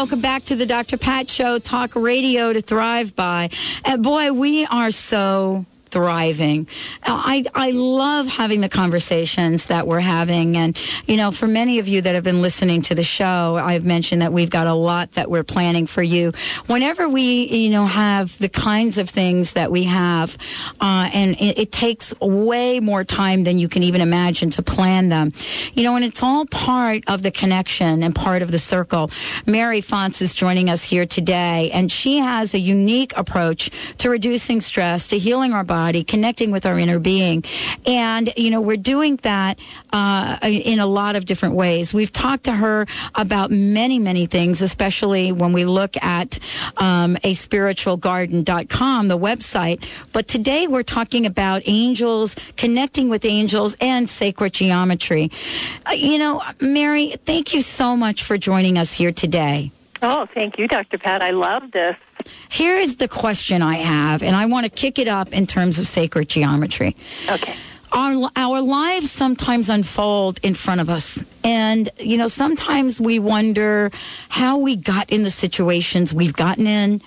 Welcome back, to the Dr. Pat Show, talk radio to thrive by. And boy, we are so thriving. I, I love having the conversations that we're having. And, you know, for many of you that have been listening to the show, I've mentioned that we've got a lot that we're planning for you. Whenever we, you know, have the kinds of things that we have, uh, and it, it takes way more time than you can even imagine to plan them, you know, and it's all part of the connection and part of the circle. Mary Fonts is joining us here today, and she has a unique approach to reducing stress, to healing our body body, connecting with our inner being. And, you know, we're doing that uh, in a lot of different ways. We've talked to her about many, many things, especially when we look at um, a spiritualgarden.com, the website. But today we're talking about angels, connecting with angels, and sacred geometry. Uh, you know, Mary, thank you so much for joining us here today. Oh, thank you, Dr. Pat. I love this. Here is the question I have, and I want to kick it up in terms of sacred geometry. Okay. Our, our lives sometimes unfold in front of us. And, you know, sometimes we wonder how we got in the situations we've gotten in.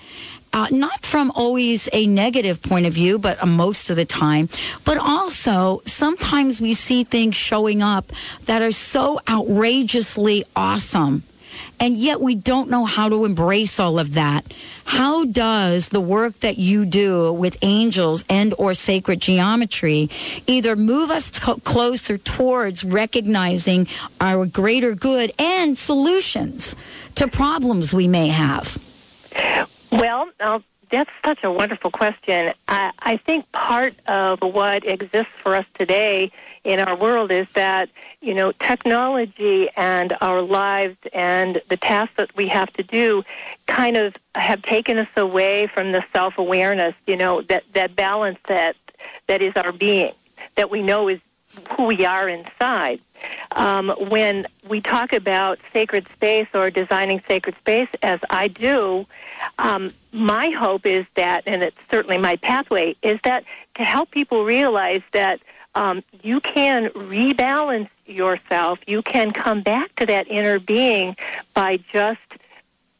Uh, not from always a negative point of view, but uh, most of the time. But also, sometimes we see things showing up that are so outrageously awesome and yet we don't know how to embrace all of that. How does the work that you do with angels and or sacred geometry either move us closer towards recognizing our greater good and solutions to problems we may have? Well, that's such a wonderful question. I, I think part of what exists for us today in our world is that, you know, technology and our lives and the tasks that we have to do kind of have taken us away from the self awareness, you know, that, that balance that that is our being, that we know is who we are inside. Um, when we talk about sacred space or designing sacred space, as I do, um, my hope is that, and it's certainly my pathway, is that to help people realize that um, you can rebalance yourself. You can come back to that inner being by just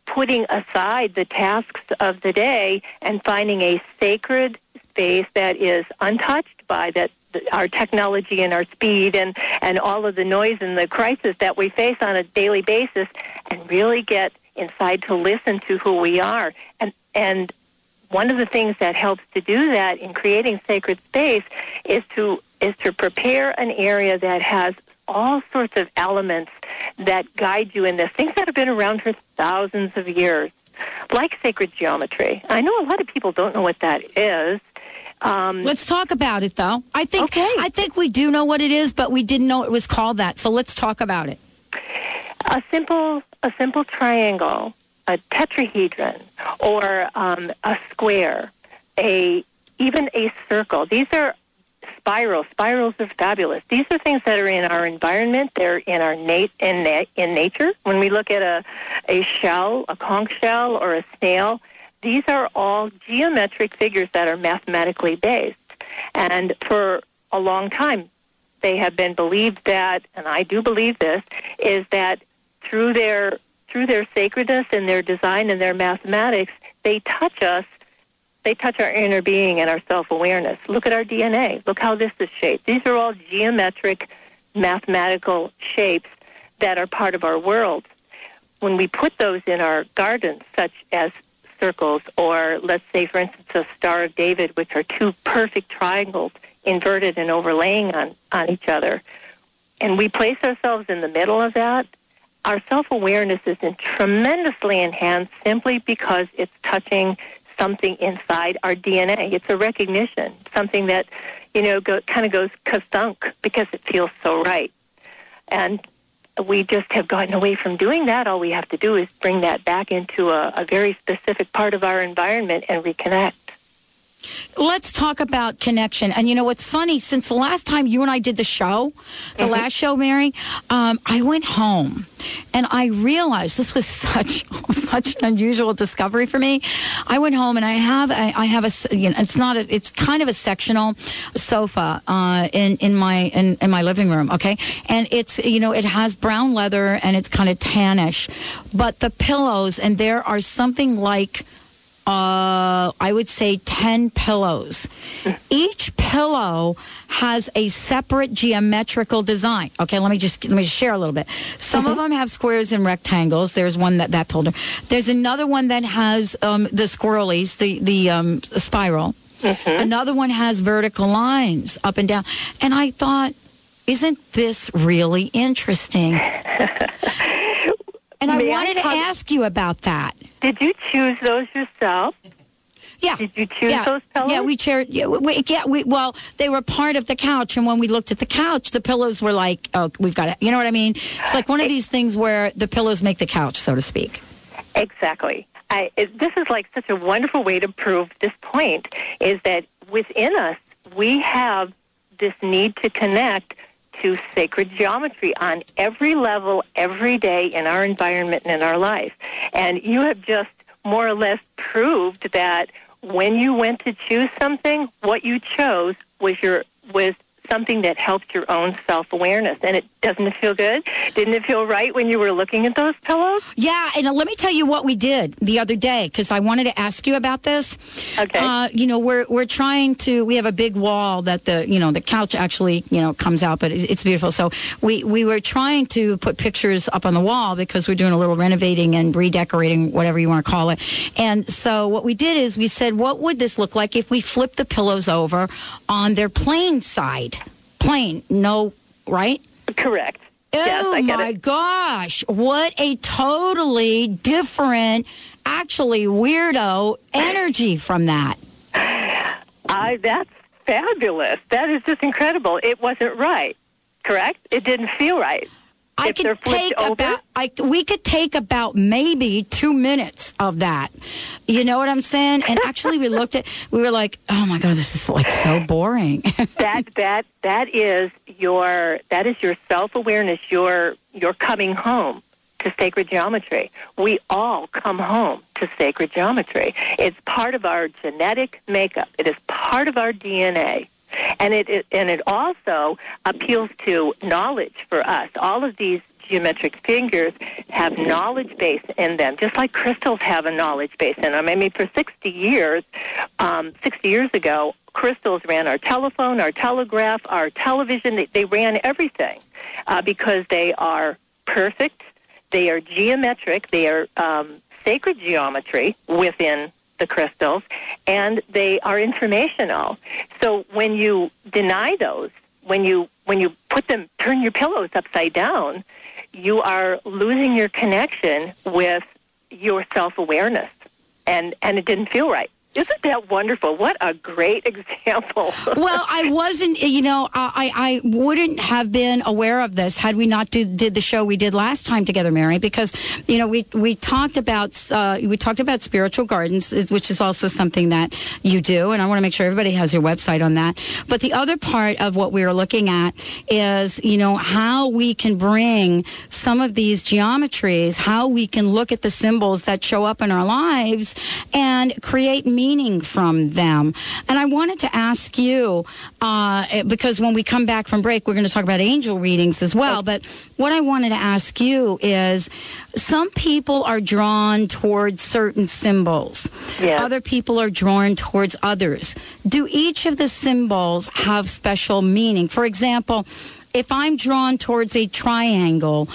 putting aside the tasks of the day and finding a sacred space that is untouched by that our technology and our speed and, and all of the noise and the crisis that we face on a daily basis and really get inside to listen to who we are. And, and one of the things that helps to do that in creating sacred space is to is to prepare an area that has all sorts of elements that guide you in this things that have been around for thousands of years like sacred geometry. I know a lot of people don't know what that is. Um, let's talk about it though. I think okay. i think we do know what it is but we didn't know it was called that. So let's talk about it. A simple a simple triangle a tetrahedron or um, a square, a even a circle. These are spirals. Spirals are fabulous. These are things that are in our environment. They're in our nat- in, na- in nature. When we look at a a shell, a conch shell, or a snail, these are all geometric figures that are mathematically based. And for a long time, they have been believed that, and I do believe this, is that through their through their sacredness and their design and their mathematics, they touch us. They touch our inner being and our self awareness. Look at our DNA. Look how this is shaped. These are all geometric, mathematical shapes that are part of our world. When we put those in our gardens, such as circles, or let's say, for instance, a Star of David, which are two perfect triangles inverted and overlaying on, on each other, and we place ourselves in the middle of that, our self awareness is tremendously enhanced simply because it's touching something inside our DNA. It's a recognition, something that, you know, go, kind of goes kasunk because it feels so right. And we just have gotten away from doing that. All we have to do is bring that back into a, a very specific part of our environment and reconnect. Let's talk about connection. And you know what's funny? Since the last time you and I did the show, the mm-hmm. last show, Mary, um, I went home And I realized this was such such an unusual discovery for me. I went home and I have I, I have a you know it's not a it's kind of a sectional sofa uh, in in my in, in my living room. Okay, and it's you know it has brown leather and it's kind of tannish, but the pillows and there are something like uh, I would say 10 pillows. Each pillow has a separate geometrical design. Okay, let me just let me just share a little bit. Some mm-hmm. of them have squares and rectangles. There's one that that pillow. There's another one that has um, the squirrelies, the the um, spiral. Mm-hmm. Another one has vertical lines up and down. And I thought, isn't this really interesting? and I May wanted I to ask you about that. Did you choose those yourself? Yeah. Did you choose yeah. those pillows? Yeah, we shared. Yeah, we, yeah, we, well, they were part of the couch, and when we looked at the couch, the pillows were like, oh, we've got it. You know what I mean? It's like one of these things where the pillows make the couch, so to speak. Exactly. I, it, this is like such a wonderful way to prove this point: is that within us we have this need to connect to sacred geometry on every level, every day in our environment and in our life. And you have just more or less proved that when you went to choose something, what you chose was your was something that helped your own self awareness. And it doesn't it feel good? Didn't it feel right when you were looking at those pillows? Yeah, and let me tell you what we did the other day because I wanted to ask you about this. Okay. Uh, you know, we're we're trying to. We have a big wall that the you know the couch actually you know comes out, but it, it's beautiful. So we we were trying to put pictures up on the wall because we're doing a little renovating and redecorating, whatever you want to call it. And so what we did is we said, what would this look like if we flipped the pillows over on their plain side? Plain, no, right? Correct. Oh yes, my gosh. What a totally different, actually weirdo energy from that. I that's fabulous. That is just incredible. It wasn't right. Correct? It didn't feel right. I if could take over? about I we could take about maybe two minutes of that. You know what I'm saying? And actually, we looked at we were like, oh my god, this is like so boring. that that that is your that is your self awareness. Your your coming home to sacred geometry. We all come home to sacred geometry. It's part of our genetic makeup. It is part of our DNA. And it, it and it also appeals to knowledge for us. All of these geometric figures have knowledge base in them, just like crystals have a knowledge base in them. I mean, for 60 years, um, 60 years ago, crystals ran our telephone, our telegraph, our television. They, they ran everything uh, because they are perfect. They are geometric. They are um, sacred geometry within the crystals, and they are informational. So when you deny those, when you when you put them, turn your pillows upside down, you are losing your connection with your self awareness, and and it didn't feel right. Isn't that wonderful? What a great example. well, I wasn't, you know, I, I wouldn't have been aware of this had we not do, did the show we did last time together, Mary, because, you know, we, we talked about, uh, we talked about spiritual gardens, which is also something that you do. And I want to make sure everybody has your website on that. But the other part of what we were looking at is, you know, how we can bring some of these geometries, how we can look at the symbols that show up in our lives and create meaning meaning from them. And I wanted to ask you, uh, because when we come back from break, we're going to talk about angel readings as well. But what I wanted to ask you is some people are drawn towards certain symbols, yes. other people are drawn towards others. Do each of the symbols have special meaning? For example, if I'm drawn towards a triangle,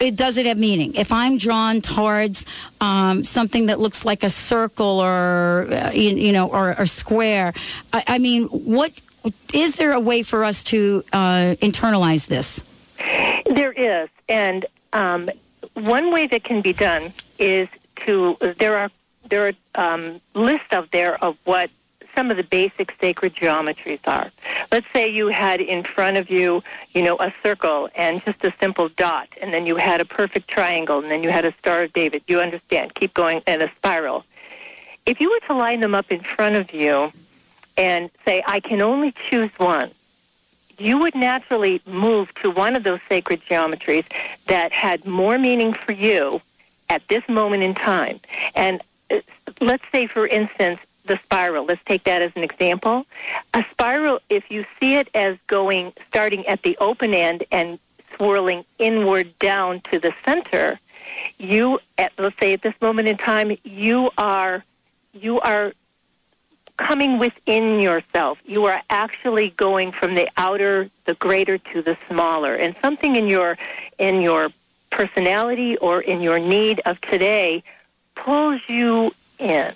it does it have meaning. If I'm drawn towards um, something that looks like a circle or uh, you, you, know or a square, I, I, mean, what is there a way for us to uh, internalize this? There is, and um, one way that can be done is to there are there are um, lists out there of what some of the basic sacred geometries are. Let's say you had in front of you, you know, a circle and just a simple dot, and then you had a perfect triangle, and then you had a Star of David. You understand? Keep going, and a spiral. If you were to line them up in front of you and say, I can only choose one, you would naturally move to one of those sacred geometries that had more meaning for you at this moment in time. And uh, let's say, for instance, the spiral. Let's take that as an example. A spiral, if you see it as going, starting at the open end and swirling inward down to the center, you, at, let's say at this moment in time, you are, you are coming within yourself. You are actually going from the outer, the greater to the smaller. And something in your, in your personality or in your need of today pulls you in.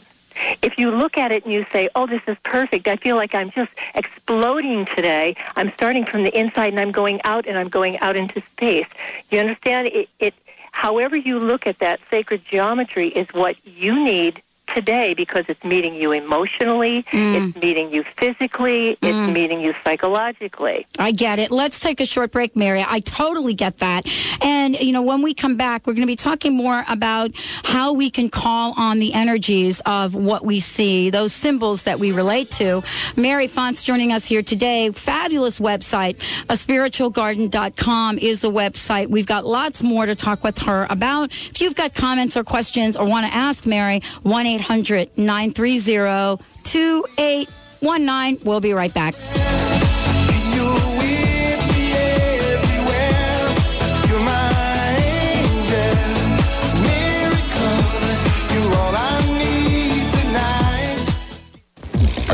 If you look at it and you say, oh, this is perfect, I feel like I'm just exploding today. I'm starting from the inside and I'm going out and I'm going out into space. You understand? It, it however you look at that sacred geometry is what you need today because it's meeting you emotionally, mm. it's meeting you physically, it's mm. meeting you psychologically. I get it. Let's take a short break, Mary. I totally get that. And, you know, when we come back, we're going to be talking more about how we can call on the energies of what we see, those symbols that we relate to. Mary Fonts joining us here today. Fabulous website. A spiritualgarden.com is the website. We've got lots more to talk with her about. If you've got comments or questions or want to ask Mary, 1 800 930 2819. We'll be right back.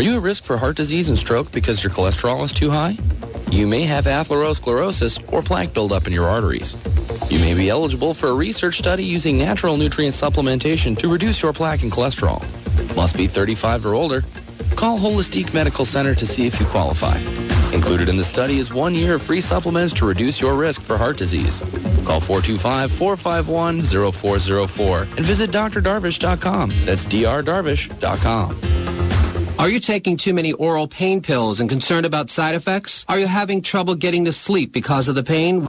Are you at risk for heart disease and stroke because your cholesterol is too high? You may have atherosclerosis or plaque buildup in your arteries. You may be eligible for a research study using natural nutrient supplementation to reduce your plaque and cholesterol. Must be 35 or older. Call Holistique Medical Center to see if you qualify. Included in the study is one year of free supplements to reduce your risk for heart disease. Call 425-451-0404 and visit drdarvish.com. That's drdarvish.com. Are you taking too many oral pain pills and concerned about side effects? Are you having trouble getting to sleep because of the pain?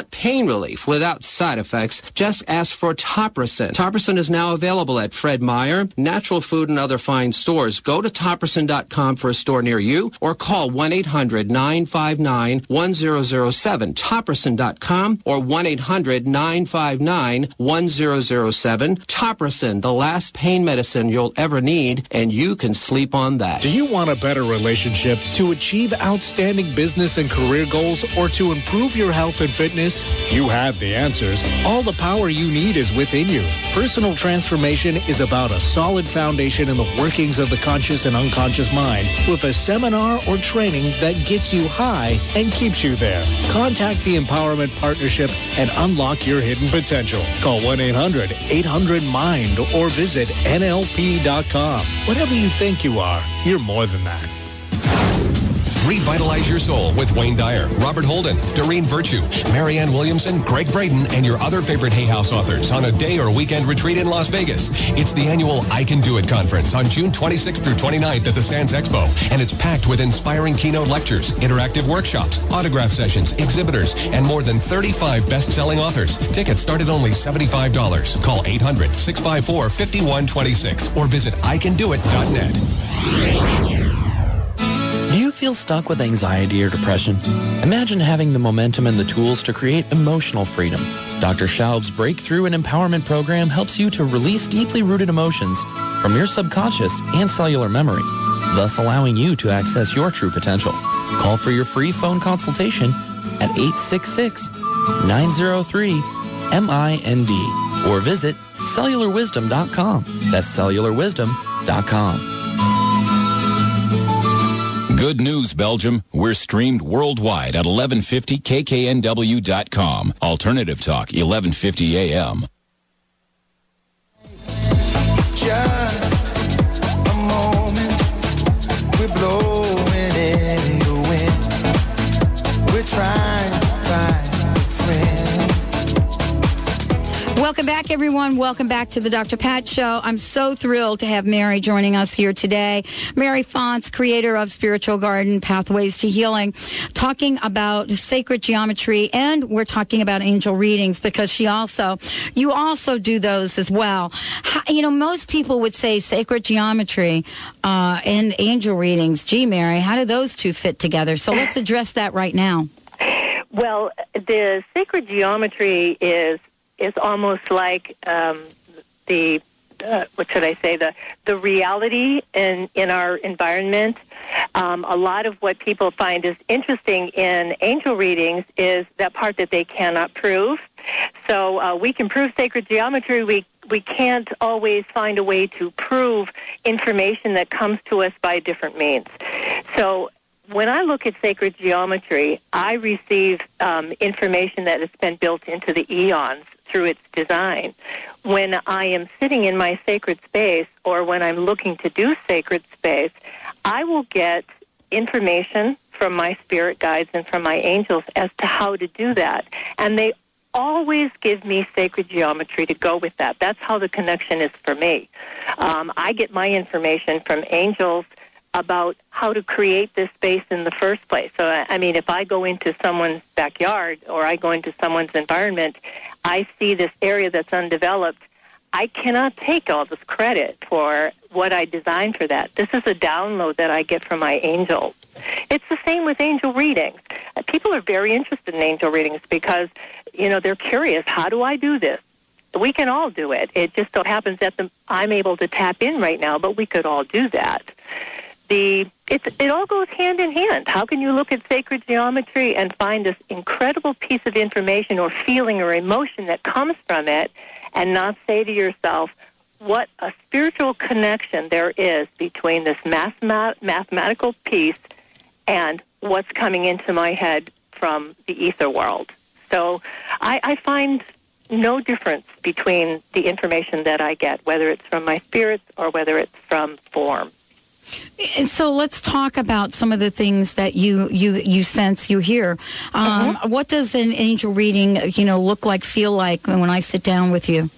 want pain relief without side effects, just ask for Topricin. Topricin is now available at Fred Meyer, Natural Food, and other fine stores. Go to Topricin.com for a store near you or call 1-800-959-1007. Topricin.com or 1-800-959-1007. Topricin, the last pain medicine you'll ever need, and you can sleep on that. Do you want a better relationship to achieve outstanding business and career goals or to improve your health and fitness? You have the answers. All the power you need is within you. Personal transformation is about a solid foundation in the workings of the conscious and unconscious mind with a seminar or training that gets you high and keeps you there. Contact the Empowerment Partnership and unlock your hidden potential. Call 1-800-800-MIND or visit NLP.com. Whatever you think you are, you're more than that. Revitalize your soul with Wayne Dyer, Robert Holden, Doreen Virtue, Marianne Williamson, Gregg Braden, and your other favorite Hay House authors on a day or weekend retreat in Las Vegas. It's the annual I Can Do It conference on June 26th through 29th at the Sands Expo, and it's packed with inspiring keynote lectures, interactive workshops, autograph sessions, exhibitors, and more than 35 best-selling authors. Tickets start at only $75. Call 800-654-5126 or visit icandoit.net. Feel stuck with anxiety or depression? Imagine having the momentum and the tools to create emotional freedom. Dr. Schaub's Breakthrough and Empowerment Program helps you to release deeply rooted emotions from your subconscious and cellular memory, thus allowing you to access your true potential. Call for your free phone consultation at 866-903-MIND or visit cellularwisdom.com. That's cellularwisdom.com. Good news, Belgium. We're streamed worldwide at 1150kknw.com. Alternative Talk, 1150 AM. It's just a moment. We're blowing in the wind. we're trying Welcome back, everyone. Welcome back to the Dr. Pat Show. I'm so thrilled to have Mary joining us here today. Mary Fonts, creator of Spiritual Garden Pathways to Healing, talking about sacred geometry, and we're talking about angel readings because she also, you also do those as well. How, you know, most people would say sacred geometry uh, and angel readings. Gee, Mary, how do those two fit together? So let's address that right now. Well, the sacred geometry is is almost like um, the uh, what should I say the the reality in in our environment. Um, a lot of what people find is interesting in angel readings is that part that they cannot prove. So uh, we can prove sacred geometry. We we can't always find a way to prove information that comes to us by different means. So when I look at sacred geometry, I receive um, information that has been built into the eons through its design. When I am sitting in my sacred space or when I'm looking to do sacred space, I will get information from my spirit guides and from my angels as to how to do that. And they always give me sacred geometry to go with that. That's how the connection is for me. Um, I get my information from angels about how to create this space in the first place. So, I mean, if I go into someone's backyard or I go into someone's environment, I see this area that's undeveloped. I cannot take all this credit for what I designed for that. This is a download that I get from my angels. It's the same with angel readings. Uh, People are very interested in angel readings because, you know, they're curious. How do I do this? We can all do it. It just so happens that the, I'm able to tap in right now, but we could all do that the it's, it all goes hand in hand. How can you look at sacred geometry and find this incredible piece of information or feeling or emotion that comes from it and not say to yourself, what a spiritual connection there is between this mathemat- mathematical piece and what's coming into my head from the ether world. So I, I find no difference between the information that I get, whether it's from my spirits or whether it's from form. And so let's talk about some of the things that you you you sense you hear. Um, What does an angel reading you know look like, feel like when I sit down with you?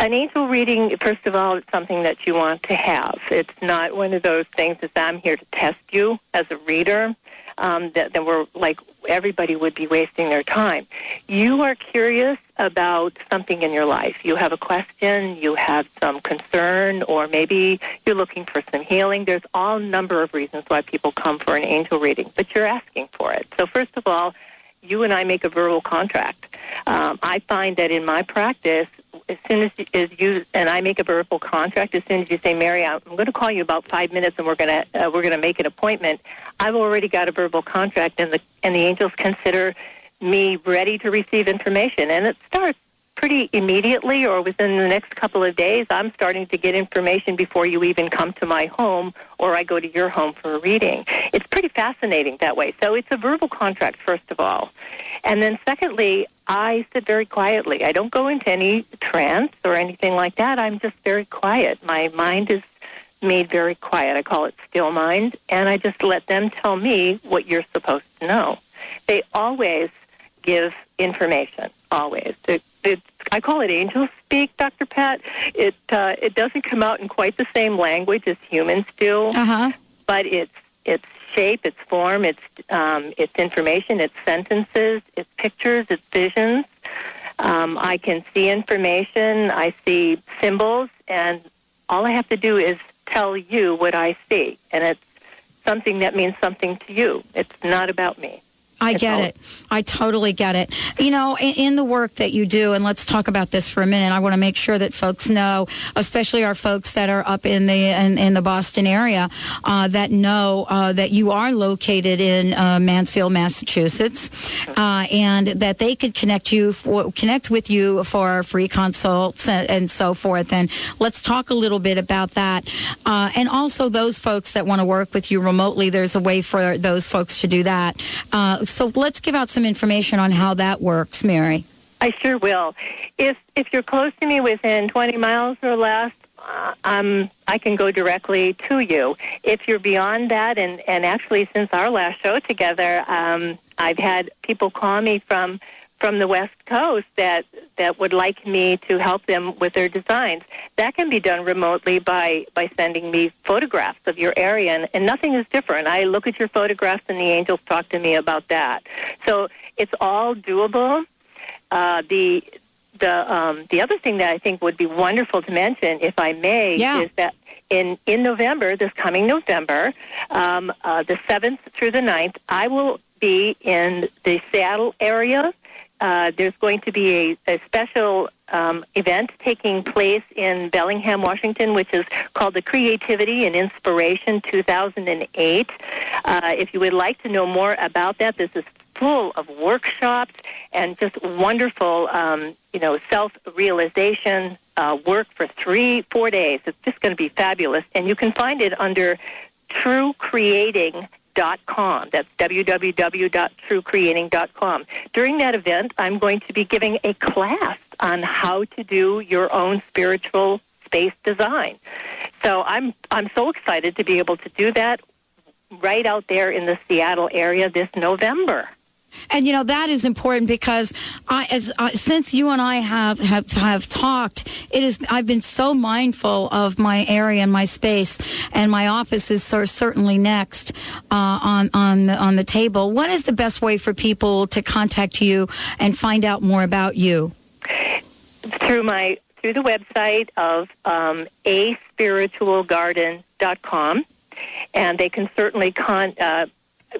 An angel reading, first of all, it's something that you want to have. It's not one of those things that I'm here to test you as a reader. Um, that, that we're like everybody would be wasting their time. You are curious about something in your life. You have a question, you have some concern, or maybe you're looking for some healing. There's all number of reasons why people come for an angel reading, but you're asking for it. So first of all, you and I make a verbal contract. Um, I find that in my practice, as soon as, as you and I make a verbal contract, as soon as you say, "Mary, I'm going to call you about five minutes, and we're going to uh, we're going to make an appointment," I've already got a verbal contract, and the and the angels consider me ready to receive information, and it starts pretty immediately or within the next couple of days. I'm starting to get information before you even come to my home or I go to your home for a reading. It's pretty fascinating that way. So it's a verbal contract, first of all. And then secondly, I sit very quietly. I don't go into any trance or anything like that. I'm just very quiet. My mind is made very quiet. I call it still mind. And I just let them tell me what you're supposed to know. They always give information, always. It, it, I call it angel speak, Dr. Pat. It, uh, it doesn't come out in quite the same language as humans do, Uh-huh. but it's, it's shape, its form, its, um, its information, its sentences, its pictures, its visions. Um, I can see information, I see symbols, and all I have to do is tell you what I see. And it's something that means something to you. It's not about me. I get it. I totally get it. You know, in, in the work that you do, and let's talk about this for a minute. I want to make sure that folks know, especially our folks that are up in the in, in the Boston area, uh, that know uh, that you are located in uh, Mansfield, Massachusetts, uh, and that they could connect you for connect with you for free consults and, and so forth. And let's talk a little bit about that. Uh, and also those folks that want to work with you remotely. There's a way for those folks to do that. So let's give out some information on how that works, Mary. I sure will. If if you're close to me within 20 miles or less, uh, um, I can go directly to you. If you're beyond that, and, and actually since our last show together, um, I've had people call me from from the West Coast that that would like me to help them with their designs. That can be done remotely by by sending me photographs of your area, and, and nothing is different. I look at your photographs, and the angels talk to me about that. So it's all doable. Uh, the the um, the other thing that I think would be wonderful to mention, if I may, Yeah. is that in in November, this coming November, um, uh, the seventh through the 9th, I will be in the Seattle area. Uh, there's going to be a, a special um, event taking place in Bellingham, Washington, which is called the Creativity and Inspiration 2008. Uh, if you would like to know more about that, this is full of workshops and just wonderful, um, you know, self-realization uh, work for three, four days. It's just going to be fabulous, and you can find it under truecreating.com. That's www.truecreating.com. During that event, I'm going to be giving a class on how to do your own spiritual space design. So I'm I'm so excited to be able to do that right out there in the Seattle area this November. And you know that is important because I, as uh, since you and I have, have have talked, it is I've been so mindful of my area and my space, and my office is cer- certainly next uh, on on the on the table. What is the best way for people to contact you and find out more about you? through my through the website of um, aspiritualgarden.com, and they can certainly con. Uh,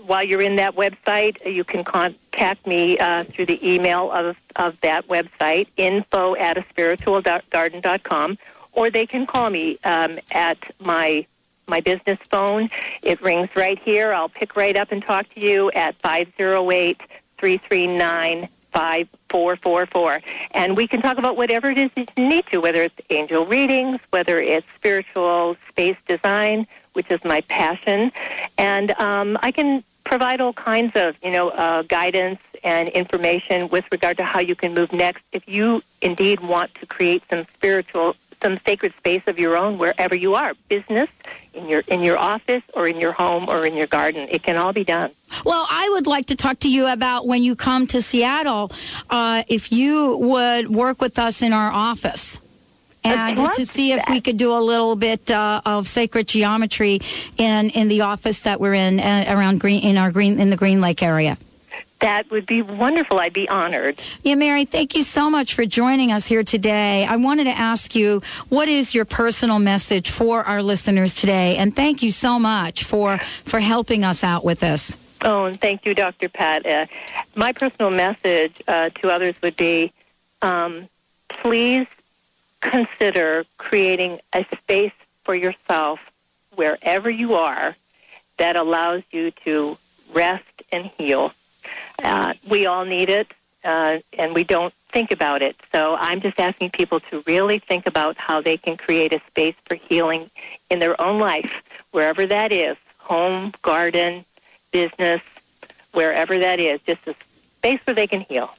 while you're in that website, you can contact me uh, through the email of, of that website, info at a spiritual garden dot com, or they can call me um, at my my business phone. It rings right here. I'll pick right up and talk to you at 508 339 5444. And we can talk about whatever it is that you need to, whether it's angel readings, whether it's spiritual space design, which is my passion. And um, I can provide all kinds of, you know, uh, guidance and information with regard to how you can move next if you indeed want to create some spiritual some sacred space of your own wherever you are business in your in your office or in your home or in your garden it can all be done Well, I would like to talk to you about when you come to Seattle, uh, if you would work with us in our office. And to see if we could do a little bit uh, of sacred geometry in, in the office that we're in uh, around green in our green in the Green Lake area. that would be wonderful i'd be honored Yeah, Mary, thank you so much for joining us here today. I wanted to ask you, what is your personal message for our listeners today? And thank you so much for for helping us out with this. Oh, and thank you, Dr. Pat. Uh, my personal message uh, to others would be um, please consider creating a space for yourself wherever you are that allows you to rest and heal. Uh, we all need it, uh, and we don't think about it. So I'm just asking people to really think about how they can create a space for healing in their own life, wherever that is home, garden, business, wherever that is, just a space where they can heal.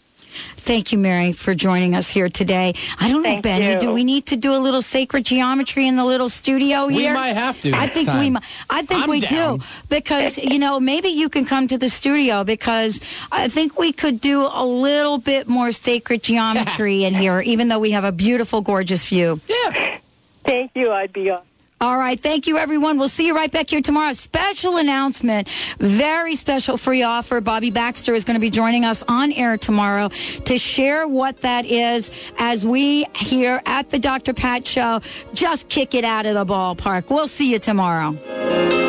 Thank you, Mary, for joining us here today. I don't know, Benny. you. Do we need to do a little sacred geometry in the little studio We here? might have to I next think we. time. mi- I think I'm we down. do because you know maybe you can come to the studio because I think we could do a little bit more sacred geometry in here, even though we have a beautiful, gorgeous view. Yeah. Thank you. I'd be on. All right. Thank you, everyone. We'll see you right back here tomorrow. Special announcement. Very special free offer. Bobby Baxter is going to be joining us on air tomorrow to share what that is as we here at the Dr. Pat Show just kick it out of the ballpark. We'll see you tomorrow.